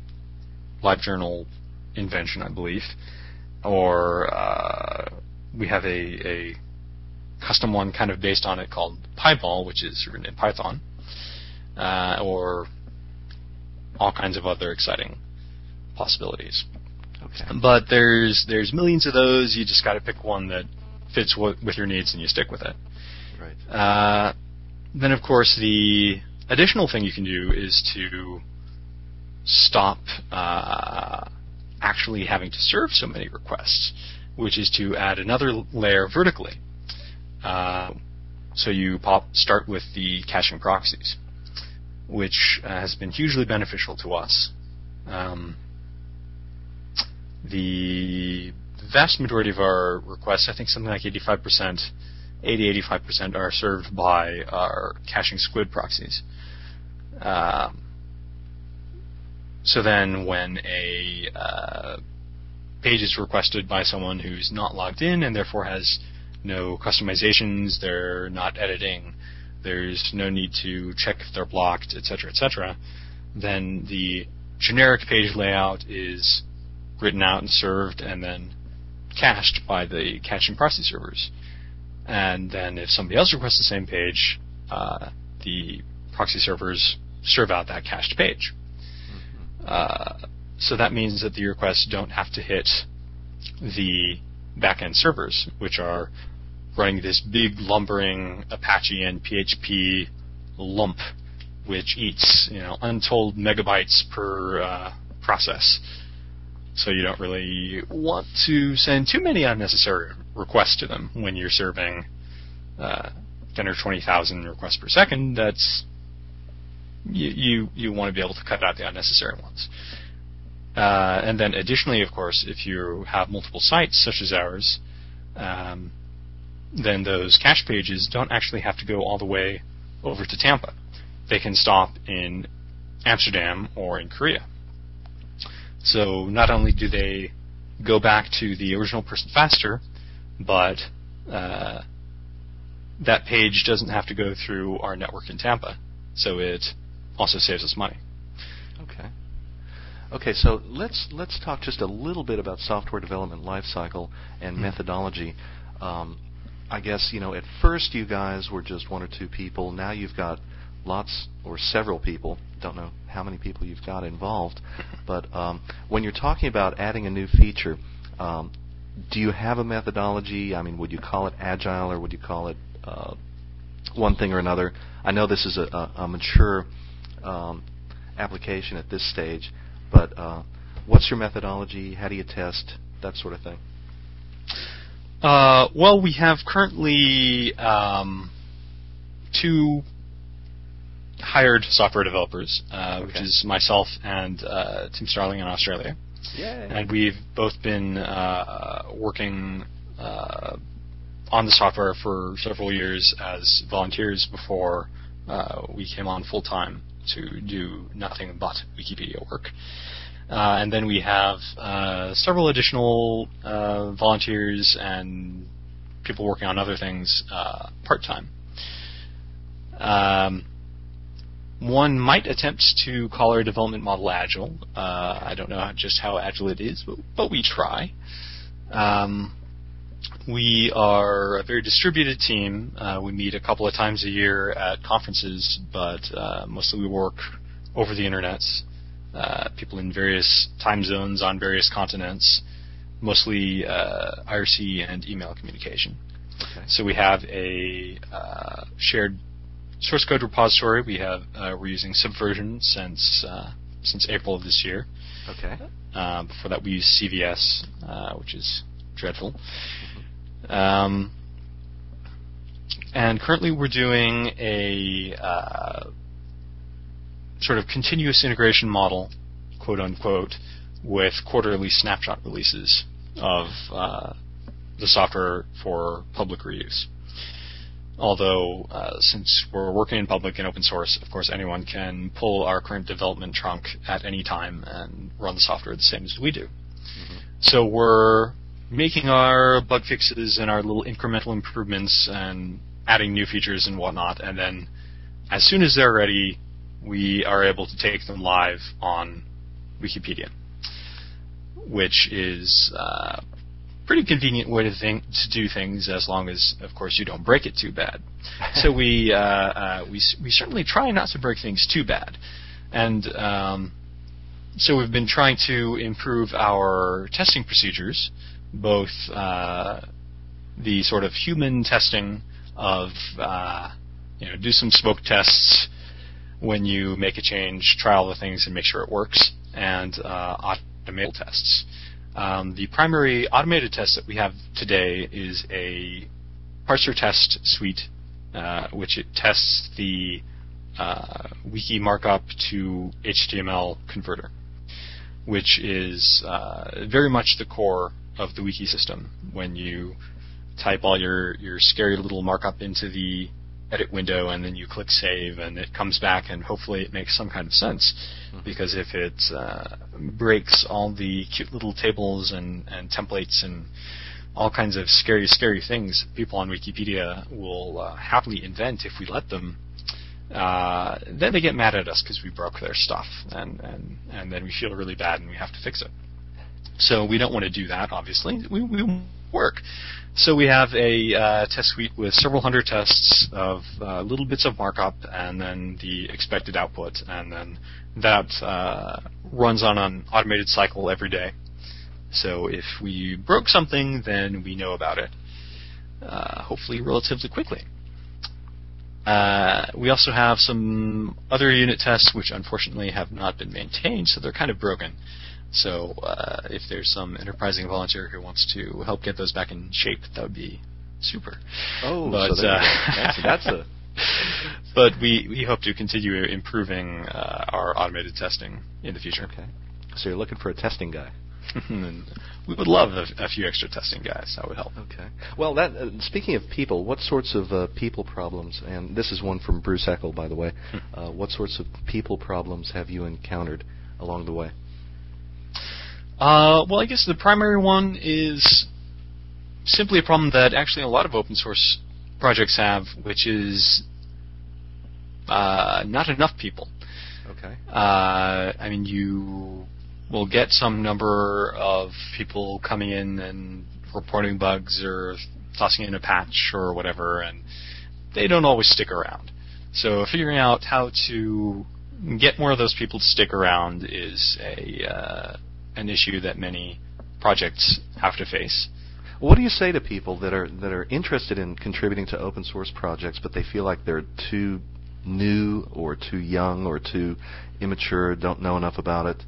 LiveJournal invention, I believe, or we have a, a custom one kind of based on it called PyBal, which is written in Python, uh, or all kinds of other exciting possibilities. Okay. But there's there's millions of those. You just got to pick one that fits w- with your needs and you stick with it. Right. Uh, then of course the additional thing you can do is to stop uh, actually having to serve so many requests which is to add another layer vertically. Uh, so you pop, start with the caching proxies, which uh, has been hugely beneficial to us. Um, the vast majority of our requests, I think something like 85%, 80 85% are served by our caching squid proxies. Um, so then when a uh, page is requested by someone who's not logged in and therefore has no customizations, they're not editing, there's no need to check if they're blocked, etc., etc., then the generic page layout is written out and served and then cached by the caching proxy servers. And then if somebody else requests the same page, uh, the proxy servers serve out that cached page. Mm-hmm. Uh, so that means that the requests don't have to hit the backend servers, which are running this big lumbering Apache and PHP lump, which eats you know untold megabytes per uh, process. So you don't really want to send too many unnecessary requests to them when you're serving uh, 10 or 20,000 requests per second. That's you, you want to be able to cut out the unnecessary ones. Uh, and then additionally, of course, if you have multiple sites such as ours, um, then those cache pages don't actually have to go all the way over to Tampa. They can stop in Amsterdam or in Korea. So not only do they go back to the original person faster, but uh, that page doesn't have to go through our network in Tampa. So it also saves us money. Okay. Okay, so let's let's talk just a little bit about software development lifecycle and mm methodology. Um, I guess you know at first you guys were just one or two people. Now you've got lots or several people. Don't know how many people you've got involved, but um, when you're talking about adding a new feature, um, do you have a methodology? I mean, would you call it agile or would you call it uh, one thing or another? I know this is a, a, a mature um, application at this stage, but uh, what's your methodology? How do you test that sort of thing? Uh, well, we have currently um, two hired software developers, uh, Okay. which is myself and uh, Tim Starling in Australia. Yeah. and we've both been uh, working uh, on the software for several years as volunteers before uh, we came on full time to do nothing but Wikipedia work. Uh, and then we have uh, several additional uh, volunteers and people working on other things uh, part time. Um, one might attempt to call our development model agile. Uh, I don't know just how agile it is, but, but we try. Um, we are a very distributed team. Uh, we meet a couple of times a year at conferences, but uh, mostly we work over the internet. Uh, people in various time zones on various continents, mostly uh, IRC and email communication. Okay. So we have a uh, shared source code repository. We have uh, we're using Subversion since uh, since April of this year. Okay. Uh, before that, we used CVS, uh, which is dreadful. Um, and currently, we're doing a uh, sort of continuous integration model, quote unquote, with quarterly snapshot releases of uh, the software for public reuse. Although, uh, since we're working in public and open source, of course, anyone can pull our current development trunk at any time and run the software the same as we do. So we're making our bug fixes and our little incremental improvements and adding new features and whatnot, and then as soon as they're ready, we are able to take them live on Wikipedia, which is uh, pretty convenient way to think to do things as long as, of course, you don't break it too bad. so we uh, uh, we we certainly try not to break things too bad, and um, so we've been trying to improve our testing procedures, both uh, the sort of human testing of uh, you know do some smoke tests when you make a change, try all the things and make sure it works, and uh, automated tests. Um, the primary automated test that we have today is a parser test suite, uh, which it tests the uh, wiki markup to HTML converter, which is uh, very much the core of the wiki system. When you type all your, your scary little markup into the edit window and then you click save and it comes back and hopefully it makes some kind of sense. Because if it uh, breaks all the cute little tables and, and templates and all kinds of scary scary things people on wikipedia will uh, happily invent if we let them uh, then they get mad at us because we broke their stuff and, and, and then we feel really bad and we have to fix it so we don't want to do that obviously we, we work so we have a uh, test suite with several hundred tests of uh, little bits of markup and then the expected output, and then that uh, runs on an automated cycle every day. So if we broke something, then we know about it, uh, hopefully relatively quickly. Uh, we also have some other unit tests which unfortunately have not been maintained, so they're kind of broken. So uh, if there's some enterprising volunteer who wants to help get those back in shape, that would be super. Oh, But, so uh, that's, that's a but we, we hope to continue improving uh, our automated testing in the future. okay. So you're looking for a testing guy. and we would love a, a few extra testing guys. That would help. Okay. Well, that uh, speaking of people, what sorts of uh, people problems? And this is one from Bruce Eckel, by the way. Uh, what sorts of people problems have you encountered along the way? Uh, well, I guess the primary one is simply a problem that actually a lot of open source projects have, which is uh, not enough people. Okay. Uh, I mean, you will get some number of people coming in and reporting bugs or tossing in a patch or whatever, and they don't always stick around. So figuring out how to get more of those people to stick around is a uh, an issue that many projects have to face. What do you say to people that are that are interested in contributing to open source projects, but they feel like they're too new or too young or too immature, don't know enough about it?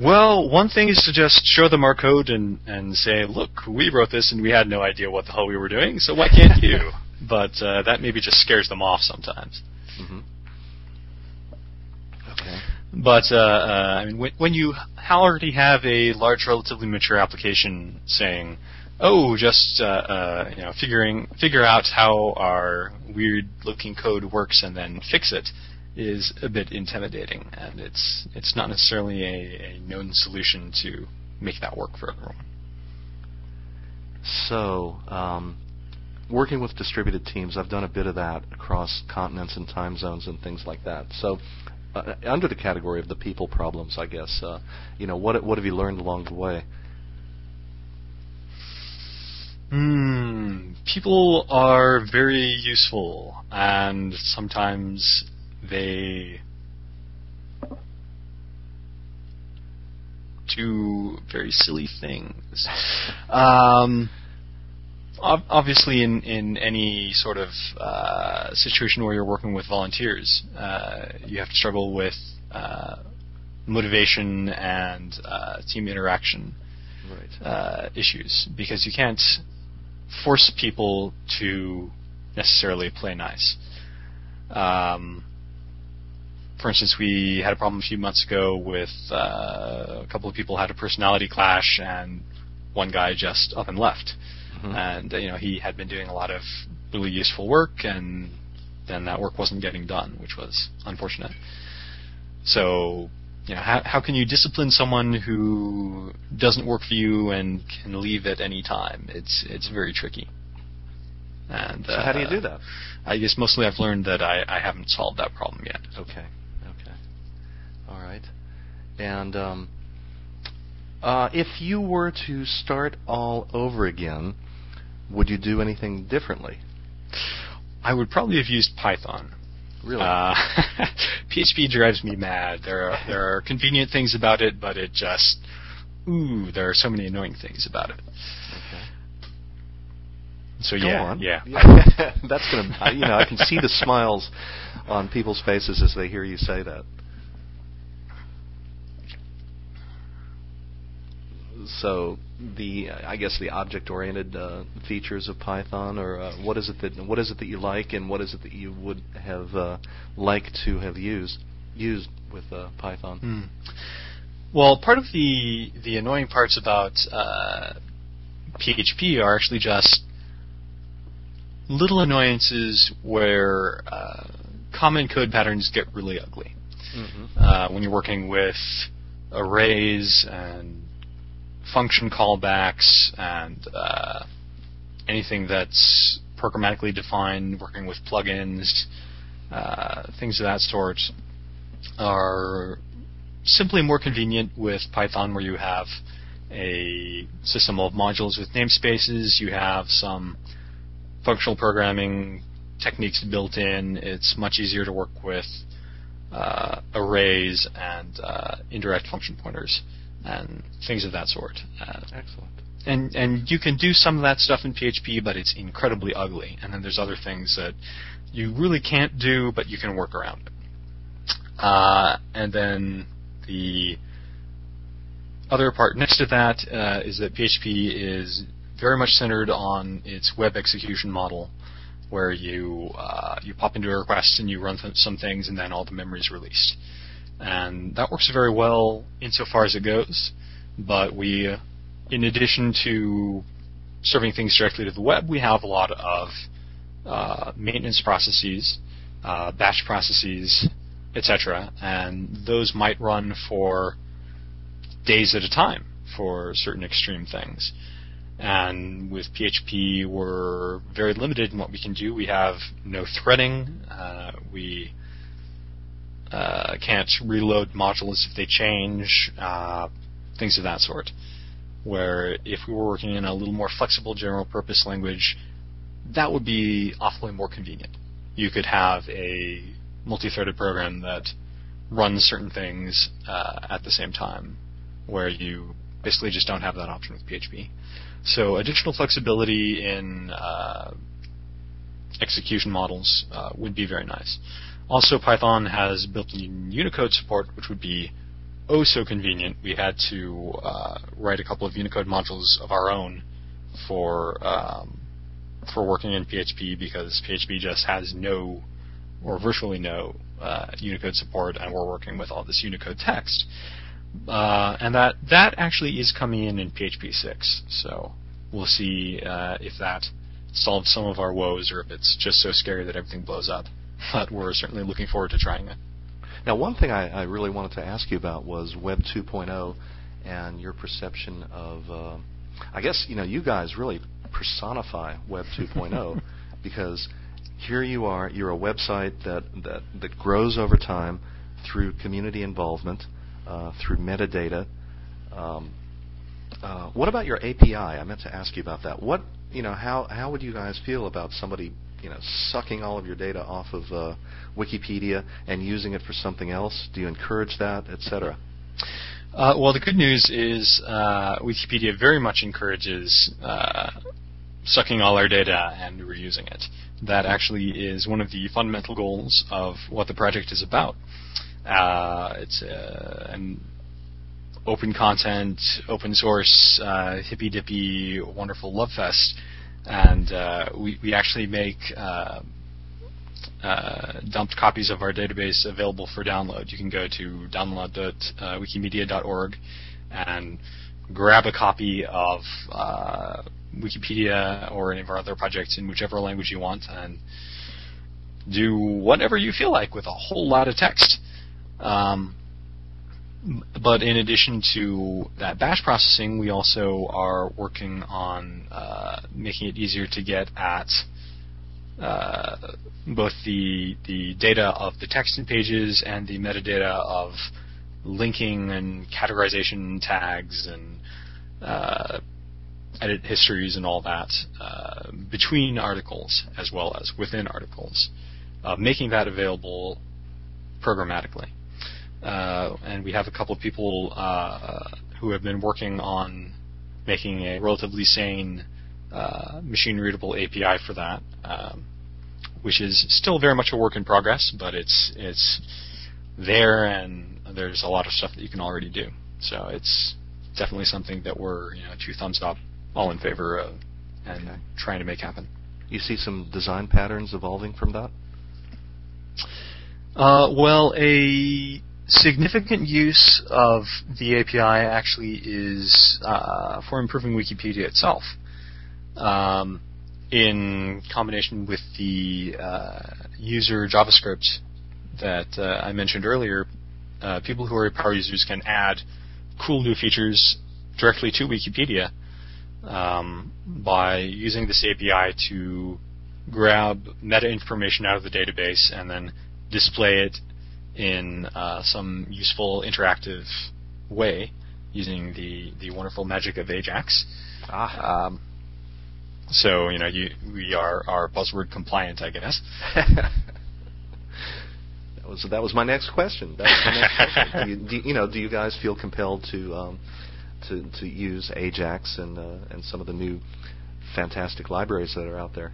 Well, one thing is to just show them our code and, and say, look, we wrote this and we had no idea what the hell we were doing, so why can't you? but uh, that maybe just scares them off sometimes. Mm-hmm. Okay. But uh, uh, I mean, when, when you already have a large, relatively mature application saying, "Oh, just uh, uh, you know, figuring figure out how our weird-looking code works and then fix it," is a bit intimidating, and it's it's not necessarily a, a known solution to make that work for everyone. So, um, working with distributed teams, I've done a bit of that across continents and time zones and things like that. So, uh, under the category of the people problems, I guess, uh, you know, what what have you learned along the way? Hmm. People are very useful, and sometimes they do very silly things. Um, obviously, in, in any sort of uh, situation where you're working with volunteers, uh, you have to struggle with uh, motivation and uh, team interaction right. uh, issues because you can't force people to necessarily play nice. Um, for instance, we had a problem a few months ago with uh, a couple of people had a personality clash, and one guy just up and left. Mm-hmm. And uh, you know he had been doing a lot of really useful work, and then that work wasn't getting done, which was unfortunate. So, you know, how how can you discipline someone who doesn't work for you and can leave at any time? It's it's very tricky. And So, how do you uh, do that? I guess mostly I've learned that I, I haven't solved that problem yet. Okay. Okay. All right. And um, uh, if you were to start all over again, would you do anything differently? I would probably have used Python. Really? Uh, PHP drives me mad. There are there are convenient things about it, but it just ooh, there are so many annoying things about it. okay. So Go yeah, on. yeah. That's gonna. You know, I can see the smiles on people's faces as they hear you say that. So the, I guess the object-oriented uh, features of Python, or uh, what is it that what is it that you like, and what is it that you would have uh, liked to have used used with uh, Python? Hmm. Well, part of the the annoying parts about uh, PHP are actually just little annoyances where uh, common code patterns get really ugly. Mm-hmm. uh, when you're working with arrays and function callbacks and uh, anything that's programmatically defined, working with plugins, uh, things of that sort, are simply more convenient with Python, where you have a system of modules with namespaces, you have some functional programming techniques built in. It's much easier to work with uh, arrays and uh, indirect function pointers and things of that sort. Uh, Excellent. and and you can do some of that stuff in PHP, but it's incredibly ugly. And then there's other things that you really can't do, but you can work around it. Uh, and then the other part next to that uh, is that PHP is very much centered on its web execution model, where you uh, you pop into a request and you run th- some things, and then all the memory is released. That works very well insofar as it goes. But we, in addition to serving things directly to the web, we have a lot of uh, maintenance processes, uh, batch processes, etc. And those might run for days at a time for certain extreme things. And with PHP, we're very limited in what we can do. We have no threading. Uh, we uh, can't reload modules if they change. Uh, things of that sort. Where if we were working in a little more flexible general purpose language, that would be awfully more convenient. You could have a multi-threaded program that runs certain things uh, at the same time, where you basically just don't have that option with PHP. So additional flexibility in uh, execution models uh, would be very nice. Also, Python has built-in Unicode support, which would be oh so convenient. We had to uh, write a couple of Unicode modules of our own for um, for working in PHP because PHP just has no or virtually no uh, Unicode support, and we're working with all this Unicode text. Uh, and that that actually is coming in in PHP 6. So we'll see uh, if that solves some of our woes or if it's just so scary that everything blows up. But we're certainly looking forward to trying it. Now, one thing I, I really wanted to ask you about was Web 2.0 and your perception of. Uh, I guess you know you guys really personify Web 2.0 because here you are. You're a website that that that grows over time through community involvement, uh, through metadata. Um, uh, what about your API? I meant to ask you about that. What you know, how how would you guys feel about somebody you know sucking all of your data off of uh, Wikipedia and using it for something else? Do you encourage that, etc.? Uh, well, the good news is uh, Wikipedia very much encourages uh, sucking all our data and reusing it. That actually is one of the fundamental goals of what the project is about. Uh, it's uh, an open content, open source, hippy dippy, wonderful love fest, and uh, we we actually make. Uh, uh, dumped copies of our database available for download. You can go to download.wikimedia.org and grab a copy of uh, Wikipedia or any of our other projects in whichever language you want and do whatever you feel like with a whole lot of text. Um, but in addition to that batch processing, we also are working on uh, making it easier to get at uh, both the the data of the text in pages and the metadata of linking and categorization tags and uh, edit histories and all that uh, between articles as well as within articles, uh, making that available programmatically. Uh, and we have a couple of people uh, who have been working on making a relatively sane uh, machine readable API for that, um, which is still very much a work in progress, but it's it's there and there's a lot of stuff that you can already do. So it's definitely something that we're you know two thumbs up all in favor of and okay. trying to make happen. You see some design patterns evolving from that? Uh, well, a significant use of the API actually is uh, for improving Wikipedia itself. Um, in combination with the uh, user JavaScript that uh, I mentioned earlier, uh, people who are power users can add cool new features directly to Wikipedia um, by using this API to grab meta information out of the database and then display it in uh, some useful interactive way using the, the wonderful magic of Ajax. Ah. Um, so you know, you, we are are buzzword compliant, I guess. that was that was my next question. That was my next question. Do you, do, you know, do you guys feel compelled to um, to, to use Ajax and uh, and some of the new fantastic libraries that are out there.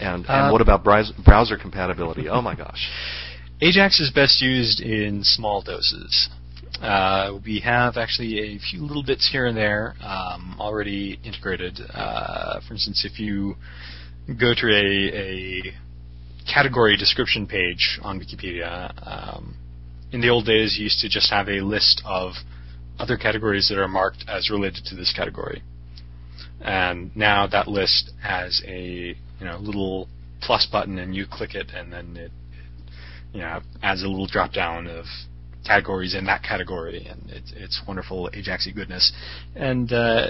And, and uh, what about browser compatibility? Oh my gosh. Ajax is best used in small doses. Uh, we have actually a few little bits here and there um, already integrated. Uh, for instance, if you go to a, a category description page on Wikipedia, um, in the old days you used to just have a list of other categories that are marked as related to this category. And now that list has a you know little plus button, and you click it, and then it, you know adds a little drop down of categories in that category, and it, it's wonderful Ajaxy goodness. And uh,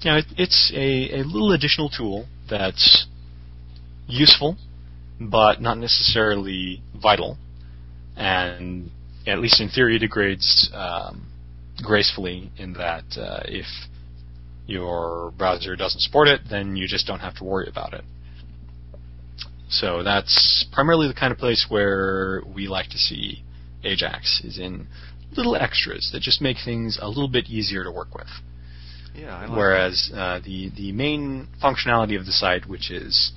you know it, it's a, a little additional tool that's useful, but not necessarily vital, and at least in theory degrades um, gracefully in that uh, if your browser doesn't support it, then you just don't have to worry about it. So that's primarily the kind of place where we like to see Ajax is in little extras that just make things a little bit easier to work with. Yeah, I like Whereas uh, the the main functionality of the site, which is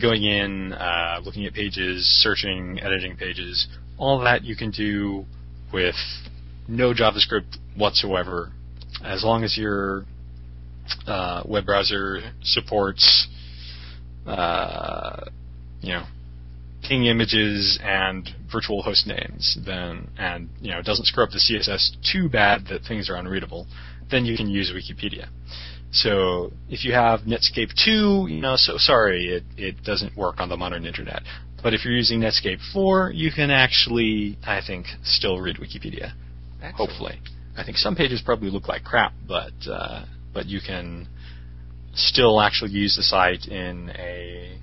going in, uh, looking at pages, searching, editing pages, all that you can do with no JavaScript whatsoever, as long as your uh, web browser supports, uh, you know, ping images and virtual host names, then and you know it doesn't screw up the CSS too bad that things are unreadable, then you can use Wikipedia. So if you have Netscape 2, you know, so sorry, it, it doesn't work on the modern internet. But if you're using Netscape 4, you can actually, I think, still read Wikipedia. Excellent. Hopefully, I think some pages probably look like crap, but uh, but you can still actually use the site in a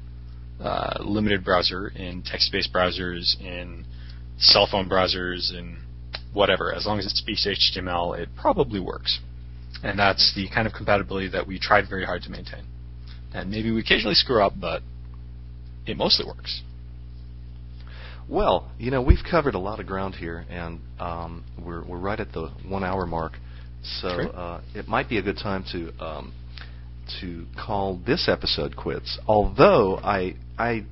uh, limited browser, in text-based browsers, in cell phone browsers, in whatever. As long as it speaks HTML, it probably works. And that's the kind of compatibility that we tried very hard to maintain. And maybe we occasionally screw up, but it mostly works. Well, you know, we've covered a lot of ground here, and um, we're we're right at the one hour mark. So uh, it might be a good time to um, to call this episode quits. Although I I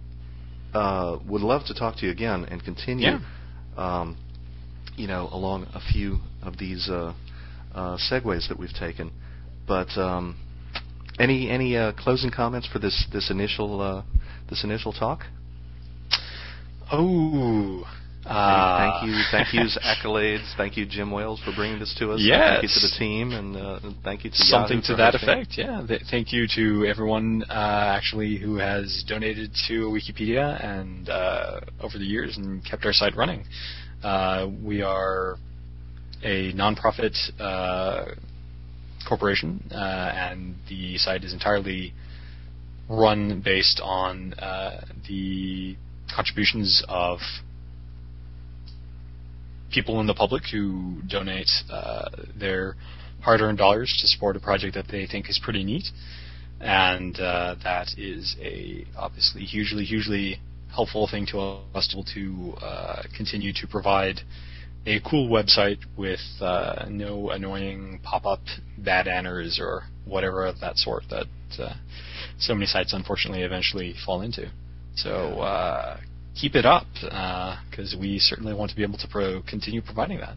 uh, would love to talk to you again and continue, Yeah. um, you know, along a few of these uh, uh, segues that we've taken. But um, any any uh, closing comments for this this initial uh, this initial talk? Oh. Uh, thank you, thank yous, accolades. Thank you, Jim Wales, for bringing this to us. Yes. Thank you to the team, and uh, thank you to something Yahoo to that effect. Yeah. Th- thank you to everyone uh, actually who has donated to Wikipedia and uh, over the years and kept our site running. Uh, we are a nonprofit uh, corporation, uh, and the site is entirely run based on uh, the contributions of people in the public who donate uh, their hard-earned dollars to support a project that they think is pretty neat, and uh, that is a obviously hugely, hugely helpful thing to us to uh, continue to provide a cool website with uh, no annoying pop-up bad anners or whatever of that sort that uh, so many sites unfortunately eventually fall into. So uh, keep it up because we certainly want to be able to pro- continue providing that.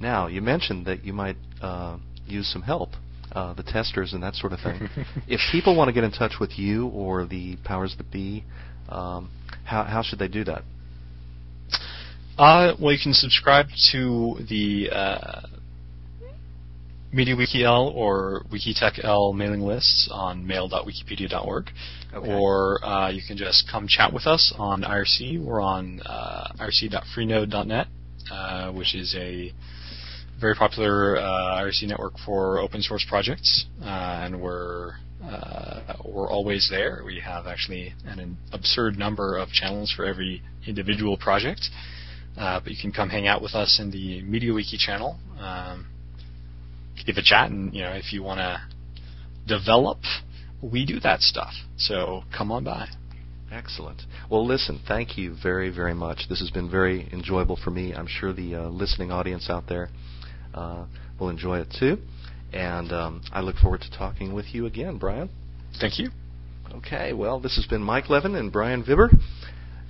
Now, you mentioned that you might uh, use some help, uh, the testers and that sort of thing. if people want to get in touch with you or the powers that be, um, how how should they do that? Uh, well, you can subscribe to the uh, MediaWiki-l or wikitech-l mailing lists on mail.wikipedia.org, Okay. or uh, you can just come chat with us on IRC. We're on uh, irc.freenode.net, uh, which is a very popular uh, IRC network for open source projects, uh, and we're uh, we're always there. We have actually an absurd number of channels for every individual project. Uh, but you can come hang out with us in the MediaWiki channel. Um, give a chat, and you know if you want to develop, we do that stuff. So come on by. Excellent. Well, listen, thank you very, very much. This has been very enjoyable for me. I'm sure the uh, listening audience out there uh, will enjoy it too. And um, I look forward to talking with you again, Brion. Thank you. Okay, well, this has been Mike Levin and Brion Vibber.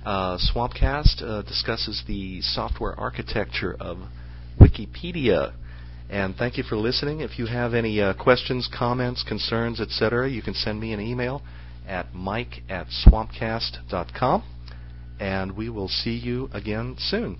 Uh, Swampcast uh, discusses the software architecture of Wikipedia. And thank you for listening. If you have any uh, questions, comments, concerns, etc., you can send me an email at mike at swampcast.com. And we will see you again soon.